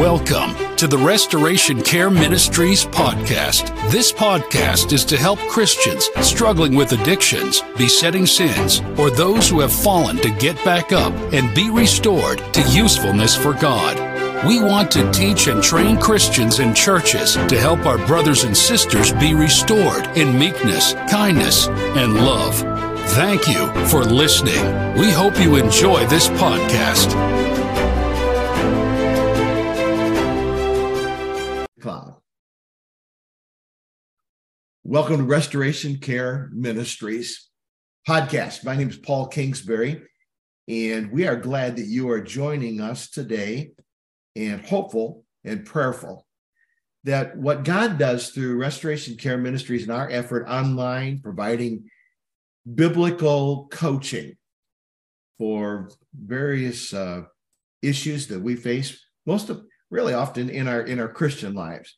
Welcome to the Restoration Care Ministries podcast. This podcast is to help Christians struggling with addictions, besetting sins, or those who have fallen to get back up and be restored to usefulness for God. We want to teach and train Christians in churches to help our brothers and sisters be restored in meekness, kindness, and love. Thank you for listening. We hope you enjoy this podcast. Welcome to Restoration Care Ministries podcast. My name is Paul Kingsbury, and we are glad that you are joining us today and hopeful and prayerful that what God does through Restoration Care Ministries and our effort online, providing biblical coaching for various uh, issues that we face, most of really often in our in our Christian lives,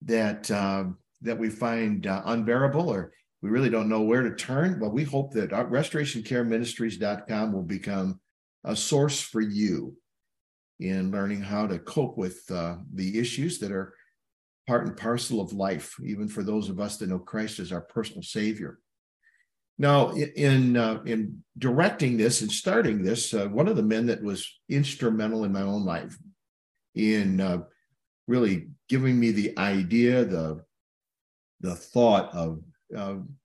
that um, that we find uh, unbearable or we really don't know where to turn. But we hope that restorationcareministries.com will become a source for you in learning how to cope with uh, the issues that are part and parcel of life, even for those of us that know Christ as our personal Savior. Now, in uh, in directing this and starting this, uh, one of the men that was instrumental in my own life in uh, really giving me the idea, the the thought of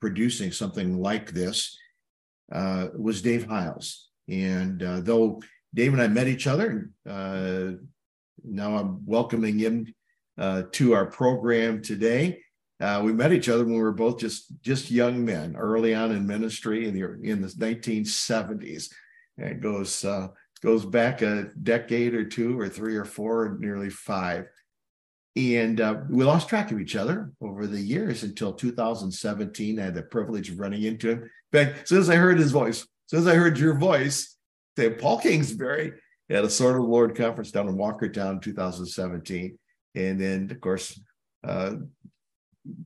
producing something like this uh, was Dave Hyles. And uh, though Dave and I met each other. Uh, now I'm welcoming him uh, to our program today. Uh, we met each other when we were both just just young men, early on in ministry in the in the 1970s. And it goes uh, goes back a decade or two or three or four, or nearly five. And uh, we lost track of each other over the years until 2017. I had the privilege of running into him. But as soon as I heard his voice, as soon as I heard your voice, say Paul Kingsbury at a Sword of the Lord conference down in Walkertown 2017. And then, of course, uh,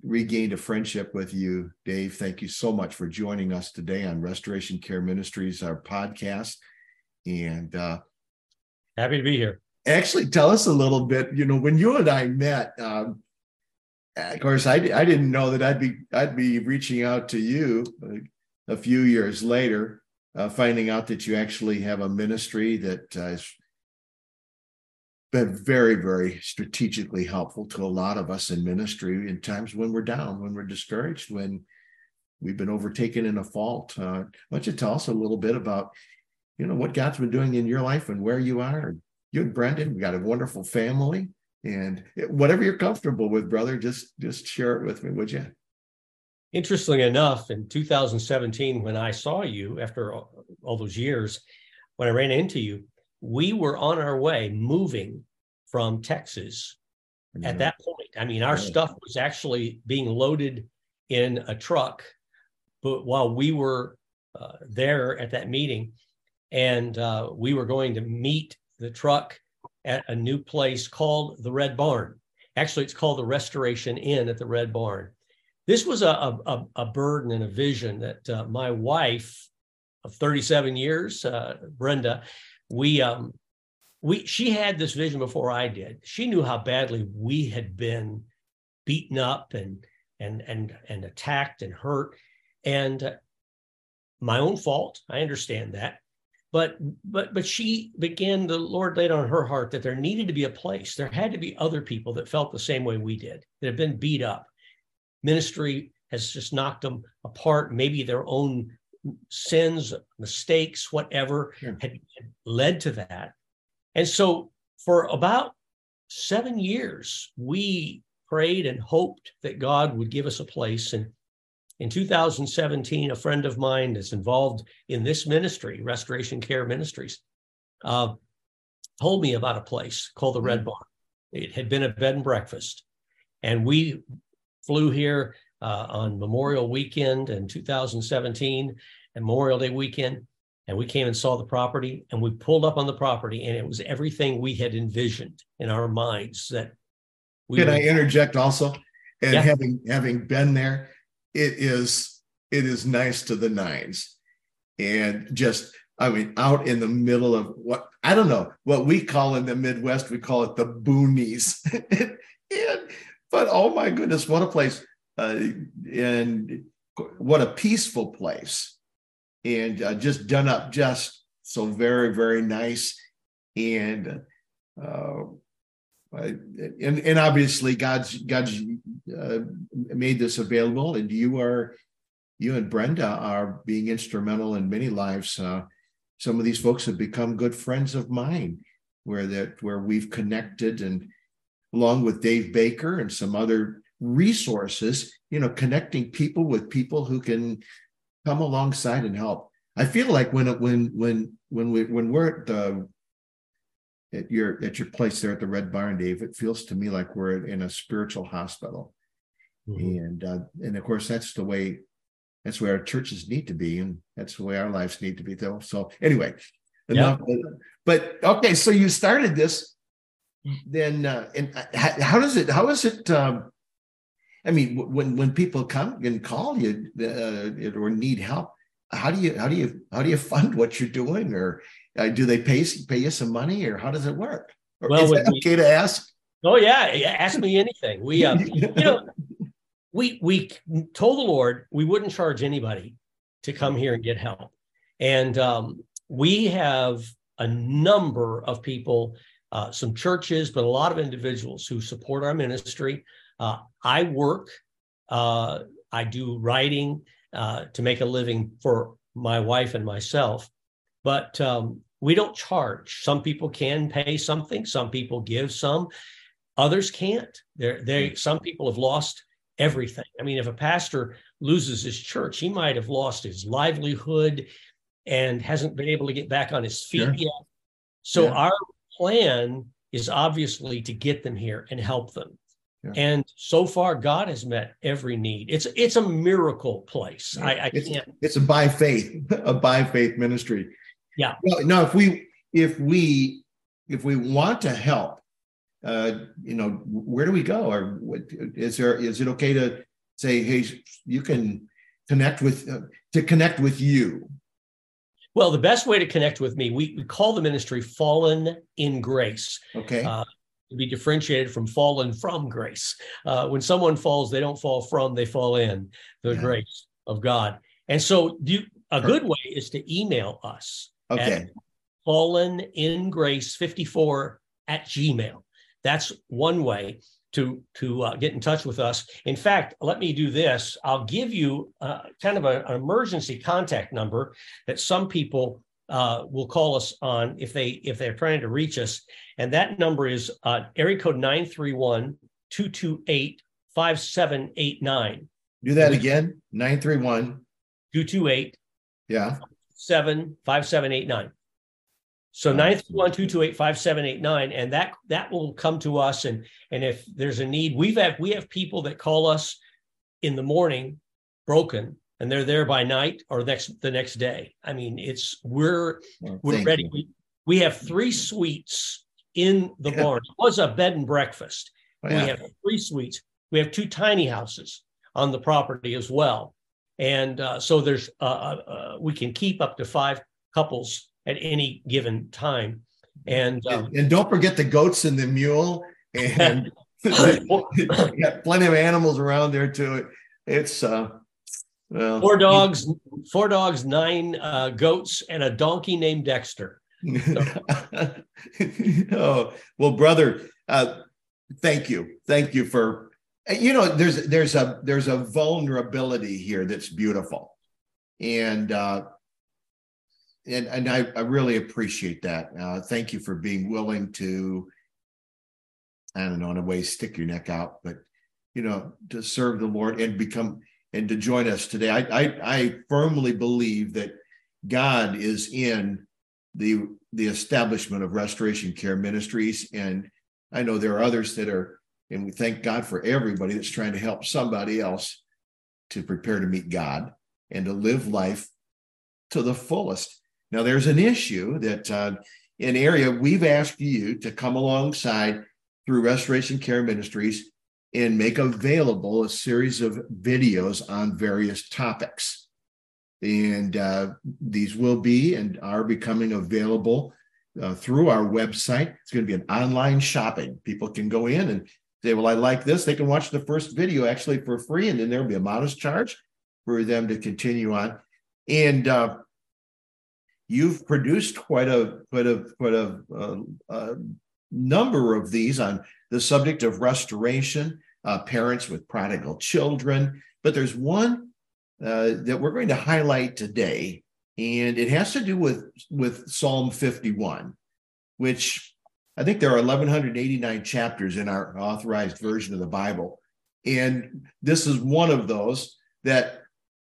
regained a friendship with you, Dave. Thank you so much for joining us today on Restoration Care Ministries, our podcast. And uh, happy to be here. Actually, tell us a little bit. You know, when you and I met, um, of course, I, I didn't know that I'd be I'd be reaching out to you a few years later uh, finding out that you actually have a ministry that uh, has been very, very strategically helpful to a lot of us in ministry in times when we're down, when we're discouraged, when we've been overtaken in a fault. Uh, why don't you tell us a little bit about, you know, what God's been doing in your life and where you are? You and Brendan, we got a wonderful family, and whatever you're comfortable with, brother, just just share it with me, would you? Interestingly enough, in 2017, when I saw you after all, all those years, when I ran into you, we were on our way moving from Texas mm-hmm. at that point. I mean, our stuff was actually being loaded in a truck, but while we were uh, there at that meeting, and uh, we were going to meet the truck at a new place called the Red Barn. Actually, it's called the Restoration Inn at the Red Barn this was a, a, a burden and a vision that uh, my wife of 37 years, uh, Brenda, we um, we she had this vision before I did. She knew how badly we had been beaten up and and and and attacked and hurt, and uh, my own fault. I understand that, but but but she began. The Lord laid on her heart that there needed to be a place. There had to be other people that felt the same way we did that had been beat up ministry has just knocked them apart. Maybe their own sins, mistakes, whatever had, had led to that. And so for about seven years, we prayed and hoped that God would give us a place. And in 2017, a friend of mine is involved in this ministry, Restoration Care Ministries, uh, told me about a place called the Red mm-hmm. Barn. It had been a bed and breakfast. And we flew here uh, on Memorial Weekend in 2017 and Memorial Day weekend. And we came and saw the property and we pulled up on the property and it was everything we had envisioned in our minds that we Can I interject also? And yeah. having having been there, it is it is nice to the nines. And just I mean, out in the middle of what I don't know what we call in the Midwest, we call it the boonies. and, but oh my goodness, what a place! Uh, and what a peaceful place, and uh, just done up just so very very nice, and uh, and and obviously God's God's uh, made this available, and you are you and Brenda are being instrumental in many lives. Uh, some of these folks have become good friends of mine, where that where we've connected, and along with Dave Baker and some other resources, you know, connecting people with people who can come alongside and help. I feel like when when when when we when we're at the at your at your place there at the Red Barn, Dave, it feels to me like we're in a spiritual hospital, mm-hmm. and uh, and of course that's the way that's where our churches need to be, and that's the way our lives need to be, though. So, anyway, enough. Yeah. But okay, so you started this, then, uh, and uh, how does it? How is it? Um, I mean, when when people come and call you uh, or need help, how do you how do you how do you fund what you're doing, or uh, do they pay pay you some money, or how does it work? Or well, is that okay to ask? Oh yeah, ask me anything. We, uh, you know, we we told the Lord we wouldn't charge anybody to come here and get help, and um, we have a number of people, uh, some churches, but a lot of individuals who support our ministry. Uh, I work, uh, I do writing uh, to make a living for my wife and myself, but um, we don't charge. Some people can pay something, some people give some, others can't. There, they hmm. some people have lost everything. I mean, if a pastor loses his church, he might have lost his livelihood and hasn't been able to get back on his feet sure. yet. So yeah. our plan is obviously to get them here and help them. Yeah. And so far, God has met every need. It's it's a miracle place. Yeah. I, I it's, can't. It's a by faith, a by faith ministry. Yeah. Well, now, if we if we if we want to help, uh, you know, where do we go? Or what, is there is it okay to say, hey, you can connect with uh, to connect with you? Well, the best way to connect with me, we, we call the ministry "Fallen in Grace." Okay. Uh, to be differentiated from fallen from grace. Uh, when someone falls, they don't fall from; they fall in the yeah. grace of God. And so, you, a good way is to email us. Okay. fallen in grace 54 at gmail that's one way to to uh, get in touch with us. In fact, let me do this. I'll give you uh, kind of a, an emergency contact number that some people uh, will call us on if they if they're trying to reach us, and that number is uh, area code 931 228 5789. Do that again 931 228 yeah 7 5789. So nine three one two two eight five seven eight nine, and that that will come to us. And and if there's a need, we've had we have people that call us in the morning, broken, and they're there by night or next the next day. I mean, it's we're well, we're ready. We, we have three suites in the yeah. barn. It was a bed and breakfast. Oh, yeah. We have three suites. We have two tiny houses on the property as well, and uh, so there's uh, uh, uh we can keep up to five couples at any given time. And um, and, don't forget the goats and the mule and got plenty of animals around there too. It's uh well, four dogs, four dogs, nine uh, goats, and a donkey named Dexter. oh well, brother, uh, thank you, thank you for. You know, there's there's a there's a vulnerability here that's beautiful, and uh, and and I, I really appreciate that. Uh, thank you for being willing to, I don't know, in a way, stick your neck out, but you know, to serve the Lord and become and to join us today. I I, I firmly believe that God is in the the establishment of Restoration Care Ministries, and I know there are others that are, and we thank God for everybody that's trying to help somebody else to prepare to meet God and to live life to the fullest. Now, there's an issue that uh, an area we've asked you to come alongside through Restoration Care Ministries and make available a series of videos on various topics. And uh, these will be and are becoming available uh, through our website. It's going to be an online shopping. People can go in and say, Well, I like this. They can watch the first video actually for free, and then there'll be a modest charge for them to continue on. And uh, you've produced quite a quite a quite a, a, a, number of these on the subject of restoration, uh, parents with prodigal children. But there's one uh, that we're going to highlight today, and it has to do with with Psalm 51, which I think there are 1189 chapters in our authorized version of the Bible, and this is one of those that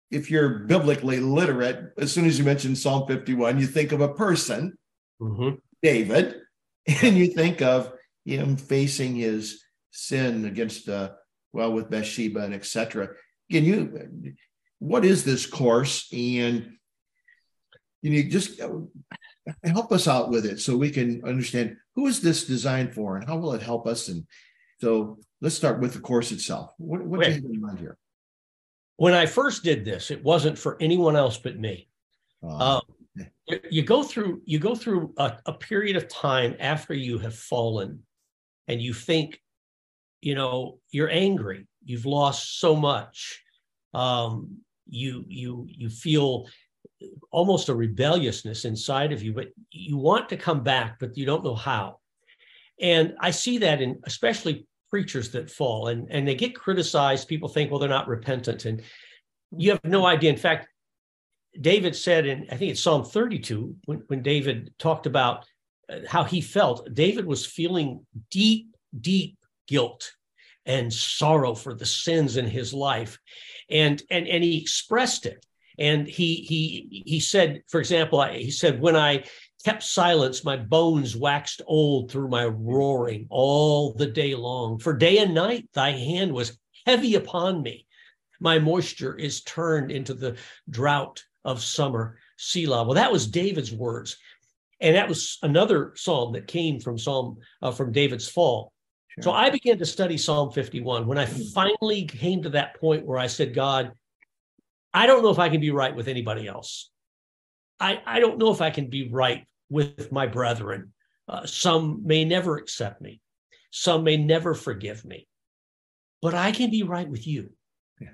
if you're biblically literate, as soon as you mention Psalm 51, you think of a person, mm-hmm. David, and you think of him facing his sin against, uh, well, with Bathsheba and etc. Can you, what is this course? And you know, just help us out with it so we can understand who is this designed for and how will it help us? And so let's start with the course itself. What, what do you have in mind here? when I first did this, it wasn't for anyone else but me. Uh, you go through you go through a, a, period of time after you have fallen, and you think, you know, you're angry. You've lost so much. Um, you you you feel almost a rebelliousness inside of you, but you want to come back, but you don't know how. And I see that in especially preachers that fall and, and they get criticized. People think, well, they're not repentant. And you have no idea. In fact, David said in, I think it's Psalm 32, when, when David talked about uh, how he felt, David was feeling deep, deep guilt and sorrow for the sins in his life. And, and, and he expressed it. And he, he, he said, for example, he said, when I kept silence, my bones waxed old through my roaring all the day long. For day and night thy hand was heavy upon me. My moisture is turned into the drought of summer. Selah. Well, that was David's words. And that was another psalm that came from Psalm uh, from David's fall. Sure. So I began to study Psalm 51 when I finally came to that point where I said, God, I don't know if I can be right with anybody else. I, I don't know if I can be right with my brethren. Uh, some may never accept me, some may never forgive me, but I can be right with you.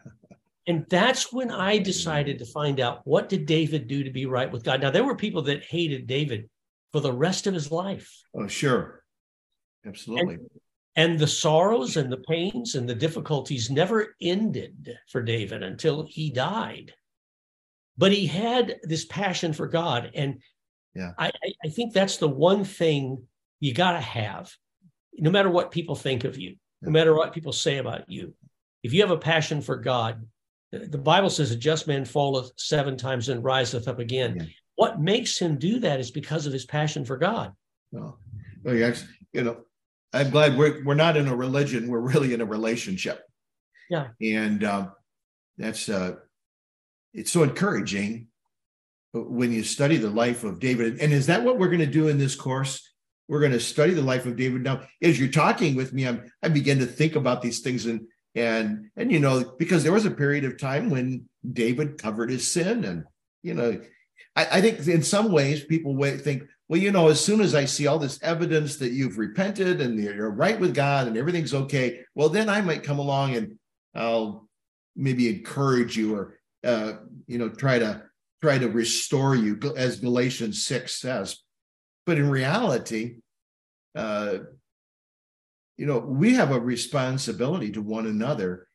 And that's when I decided to find out what did David do to be right with God. Now there were people that hated David for the rest of his life. Oh, sure. Absolutely. And, and the sorrows and the pains and the difficulties never ended for David until he died. But he had this passion for God. And yeah. I, I think that's the one thing you got to have, no matter what people think of you, no matter what people say about you. If you have a passion for God, the Bible says a just man falleth seven times and riseth up again. Yeah. What makes him do that is because of his passion for God. Well, well yes, you know, I'm glad we're we're not in a religion. We're really in a relationship. Yeah, and um, that's uh, it's so encouraging when you study the life of David. And is that what we're going to do in this course? We're going to study the life of David. Now, as you're talking with me, I'm, I begin to think about these things and and and you know because there was a period of time when David covered his sin, and you know, I, I think in some ways people think, well, you know, as soon as I see all this evidence that you've repented and you're right with God and everything's okay, well, then I might come along and I'll maybe encourage you or uh, you know try to try to restore you, as Galatians 6 says. But in reality, uh, you know, we have a responsibility to one another,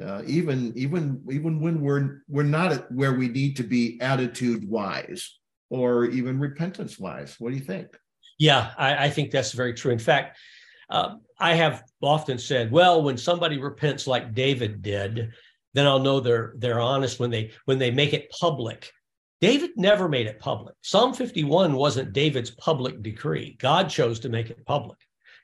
uh, even even even when we're we're not where we need to be attitude wise or even repentance wise. What do you think? Yeah, I, I think that's very true. In fact, uh, I have often said, well, when somebody repents like David did, then I'll know they're they're honest when they when they make it public David never made it public. Psalm 51 wasn't David's public decree. God chose to make it public.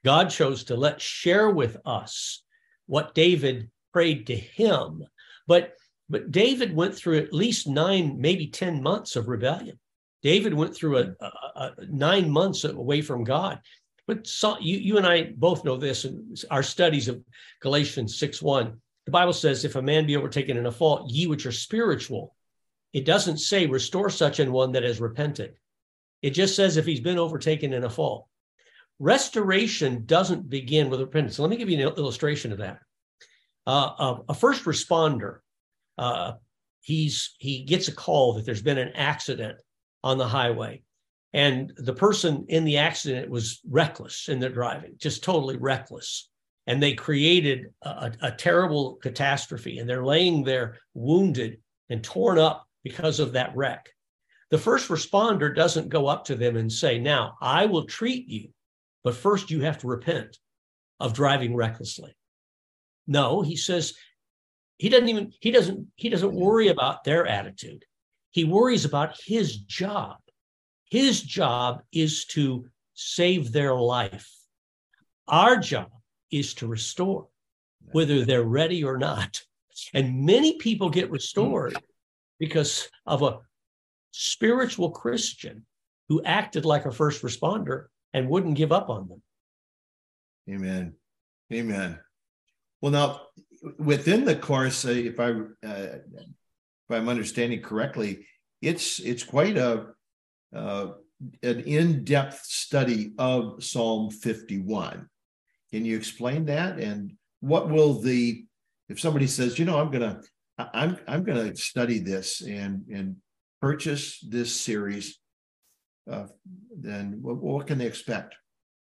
God chose to let share with us what David prayed to him. But but David went through at least nine, maybe 10 months of rebellion. David went through a, a, a nine months away from God. But so, you, you and I both know this in our studies of Galatians 6 1. The Bible says, if a man be overtaken in a fault, ye which are spiritual, it doesn't say restore such an one that has repented. It just says if he's been overtaken in a fault. Restoration doesn't begin with repentance. Let me give you an illustration of that. Uh, a, a, first responder, uh, he's he gets a call that there's been an accident on the highway, and the person in the accident was reckless in their driving, just totally reckless, and they created a, a terrible catastrophe, and they're laying there wounded and torn up because of that wreck. The first responder doesn't go up to them and say, "Now I will treat you." But first, you have to repent of driving recklessly. No, he says he doesn't even he doesn't he doesn't worry about their attitude. He worries about his job. His job is to save their life. Our job is to restore, whether they're ready or not. And many people get restored because of a spiritual Christian who acted like a first responder and wouldn't give up on them. Amen. Amen. Well, now within the course, uh, if I uh, if I'm understanding correctly, it's it's quite a uh, an in-depth study of Psalm 51. Can you explain that? And what will the if somebody says, you know, I'm gonna I'm I'm gonna study this and and purchase this series uh, then what, what can they expect?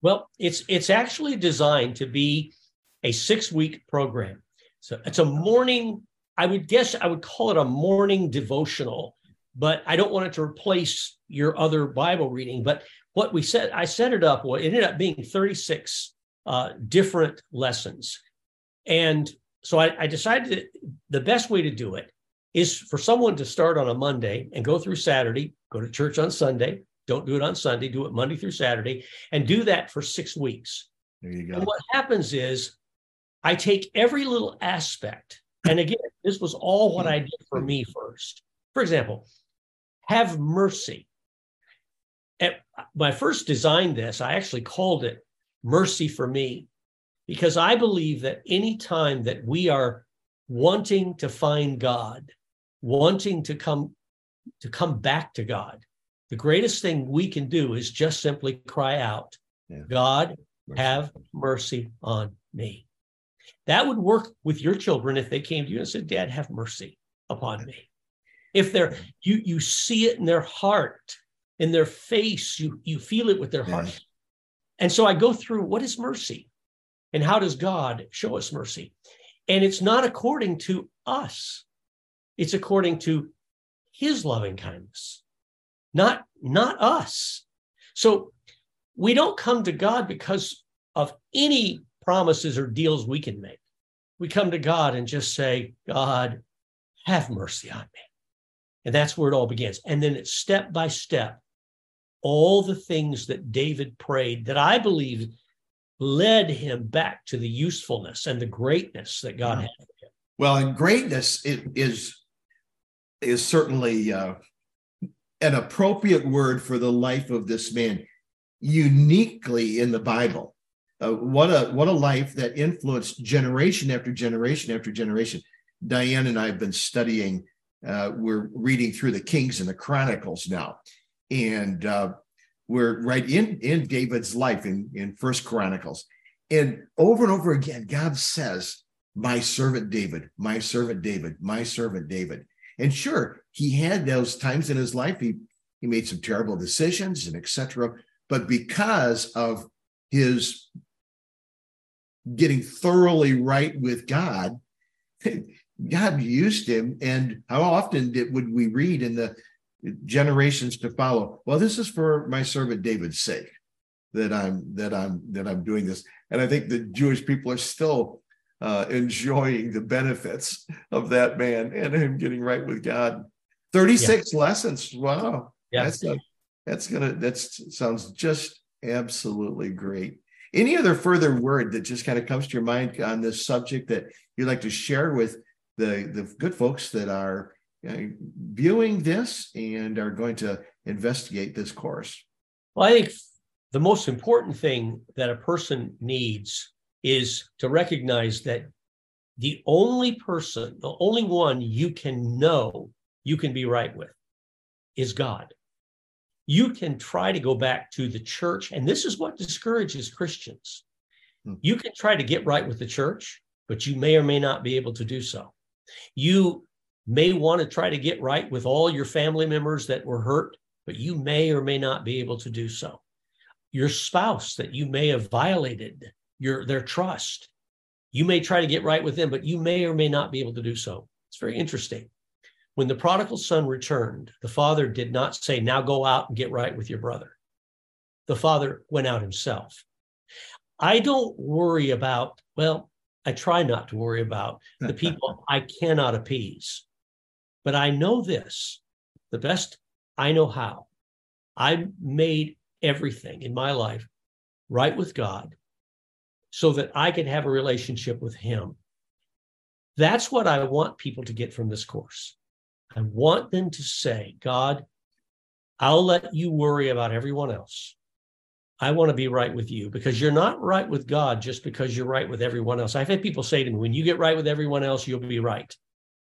Well, it's it's actually designed to be a six week program. So it's a morning. I would guess I would call it a morning devotional, but I don't want it to replace your other Bible reading. But what we said, I set it up. Well, it ended up being 36 uh, different lessons, and so I, I decided that the best way to do it is for someone to start on a Monday and go through Saturday, go to church on Sunday, don't do it on Sunday, do it Monday through Saturday, and do that for six weeks. There you go. And what happens is I take every little aspect. And again, this was all what I did for me first. For example, have mercy. At, when I first designed this, I actually called it Mercy for Me, because I believe that any time that we are wanting to find God, wanting to come to come back to God, the greatest thing we can do is just simply cry out, yeah. God, mercy. have mercy on me. That would work with your children if they came to you and said, Dad, have mercy upon me. If they're you you see it in their heart, in their face, you you feel it with their heart. Yeah. And so I go through what is mercy and how does God show us mercy? And it's not according to us. It's according to his loving kindness not not us. So we don't come to God because of any promises or deals we can make. We come to God and just say, God, have mercy on me. And that's where it all begins. And then it's step by step, all the things that David prayed that I believe led him back to the usefulness and the greatness that God had for him. Well, and greatness is is certainly uh, an appropriate word for the life of this man, uniquely in the Bible. Uh, what a what a life that influenced generation after generation after generation. Diane and I have been studying. Uh, we're reading through the Kings and the Chronicles now, and uh, we're right in in David's life in in First Chronicles, and over and over again, God says, "My servant David, my servant David, my servant David." And sure, he had those times in his life he he made some terrible decisions and etc. But because of his getting thoroughly right with God, God used him. And how often did, would we read in the generations to follow? Well, this is for my servant David's sake that I'm that I'm that I'm doing this. And I think the Jewish people are still uh, enjoying the benefits of that man and him getting right with God. 36 yeah. lessons. Wow. Yeah. That's, a, that's gonna that sounds just absolutely great. Any other further word that just kind of comes to your mind on this subject that you'd like to share with the, the good folks that are uh, viewing this and are going to investigate this course? Well, I think the most important thing that a person needs is to recognize that the only person, the only one you can know you can be right with is God. You can try to go back to the church, and this is what discourages Christians. Hmm. You can try to get right with the church, but you may or may not be able to do so. You may want to try to get right with all your family members that were hurt, but you may or may not be able to do so. Your spouse that you may have violated your their trust. You may try to get right with them, but you may or may not be able to do so. It's very interesting. When the prodigal son returned, the father did not say, Now go out and get right with your brother. The father went out himself. I don't worry about, well, I try not to worry about the people I cannot appease. But I know this the best I know how. I made everything in my life right with God so that I can have a relationship with Him. That's what I want people to get from this course. I want them to say, God, I'll let you worry about everyone else. I want to be right with you because you're not right with God just because you're right with everyone else. I've had people say to me, when you get right with everyone else, you'll be right.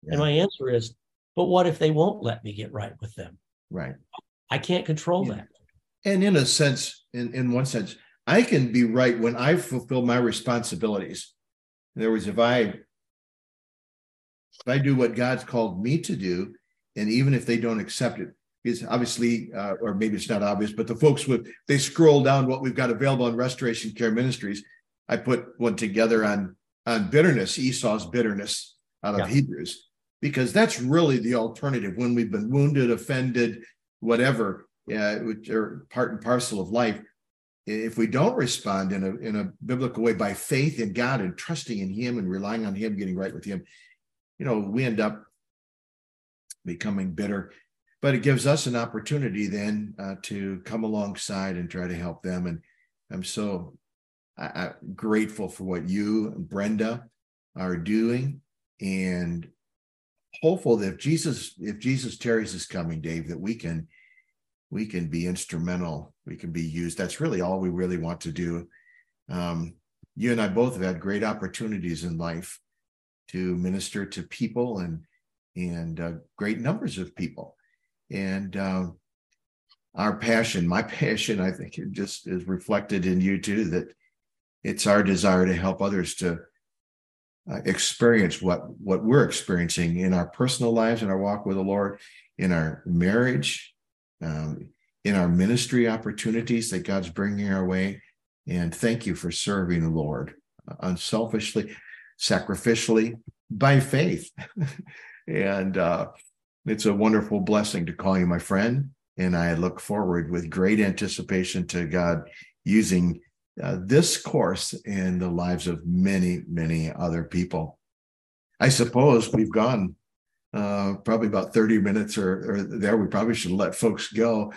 Yeah. And my answer is, but what if they won't let me get right with them? Right. I can't control yeah. that. And in a sense, in, in one sense, I can be right when I fulfill my responsibilities. In other words, if I if I do what God's called me to do, and even if they don't accept it, is obviously, uh, or maybe it's not obvious, but the folks with they scroll down what we've got available on Restoration Care Ministries. I put one together on on bitterness, Esau's bitterness out of yeah. Hebrews, because that's really the alternative when we've been wounded, offended, whatever, uh, which are part and parcel of life. If we don't respond in a in a biblical way by faith in God and trusting in Him and relying on Him, getting right with Him, you know, we end up becoming bitter but it gives us an opportunity then uh, to come alongside and try to help them. And I'm so I, I'm grateful for what you and Brenda are doing, and hopeful that if Jesus if Jesus tarries is coming, Dave, that we can we can be instrumental, we can be used. That's really all we really want to do. Um, you and I both have had great opportunities in life to minister to people and and uh, great numbers of people and uh, our passion, my passion, I think it just is reflected in you too, that it's our desire to help others to uh, experience what what we're experiencing in our personal lives, in our walk with the Lord, in our marriage, um, in our ministry opportunities that God's bringing our way. And thank you for serving the Lord unselfishly, sacrificially, by faith. and uh, it's a wonderful blessing to call you my friend. And I look forward with great anticipation to God using uh, this course in the lives of many, many other people. I suppose we've gone uh, probably about 30 minutes or, or there. We probably should let folks go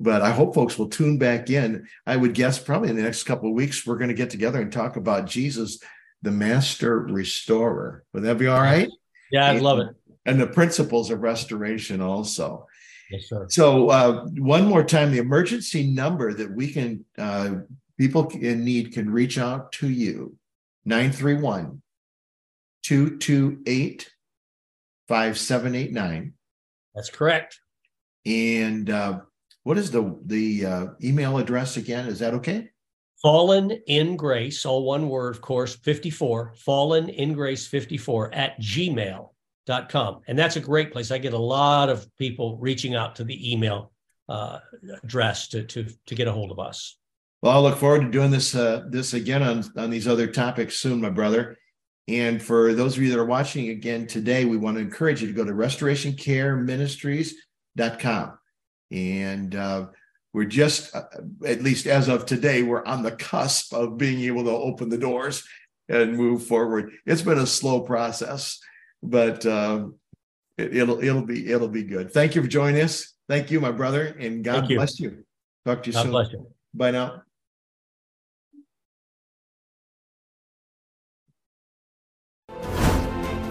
but I hope folks will tune back in. I would guess probably in the next couple of weeks, we're going to get together and talk about Jesus, the master restorer. Would that be all right? Yeah, I'd love it and the principles of restoration also. Yes, sir. So uh, one more time, the emergency number that we can uh, people in need can reach out to you 931 228 5789. That's correct. And uh, what is the the uh, email address again? Is that okay? Fallen in grace, all one word, of course, 54, fallen in grace 54 at gmail com. And that's a great place. I get a lot of people reaching out to the email uh, address to, to, to get a hold of us. Well, I look forward to doing this uh, this again on, on these other topics soon, my brother. And for those of you that are watching again today, we want to encourage you to go to restorationcareministries.com. And uh, we're just, uh, at least as of today, we're on the cusp of being able to open the doors and move forward. It's been a slow process but um, it, will it'll be it'll be good. Thank you for joining us. Thank you, my brother, and God you. bless you. Talk to you God soon. Bless you. Bye now.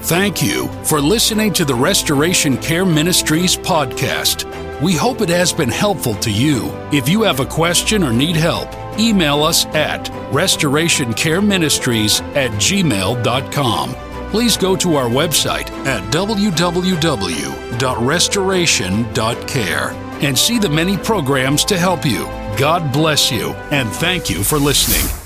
Thank you for listening to the Restoration Care Ministries podcast. We hope it has been helpful to you. If you have a question or need help, email us at restorationcareministries at gmail.com. please go to our website at www.restoration.care and see the many programs to help you. God bless you, and thank you for listening.